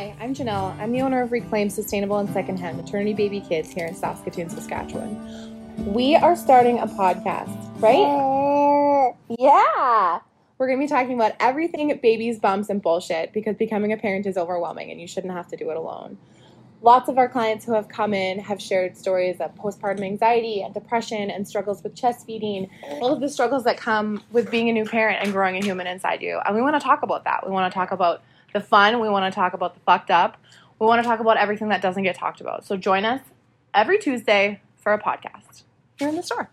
Hi, I'm Janel. I'm the owner of Reclaim Sustainable and Secondhand Maternity Baby Kids here in Saskatoon, Saskatchewan. We are starting a podcast, right? Yeah. We're going to be talking about everything babies, bumps, and bullshit because becoming a parent is overwhelming and you shouldn't have to do it alone. Lots of our clients who have come in have shared stories of postpartum anxiety and depression and struggles with chest feeding, all of the struggles that come with being a new parent and growing a human inside you. And we want to talk about that. We want to talk about the fun. We want to talk about the fucked up. We want to talk about everything that doesn't get talked about. So join us every Tuesday for a podcast here in the store.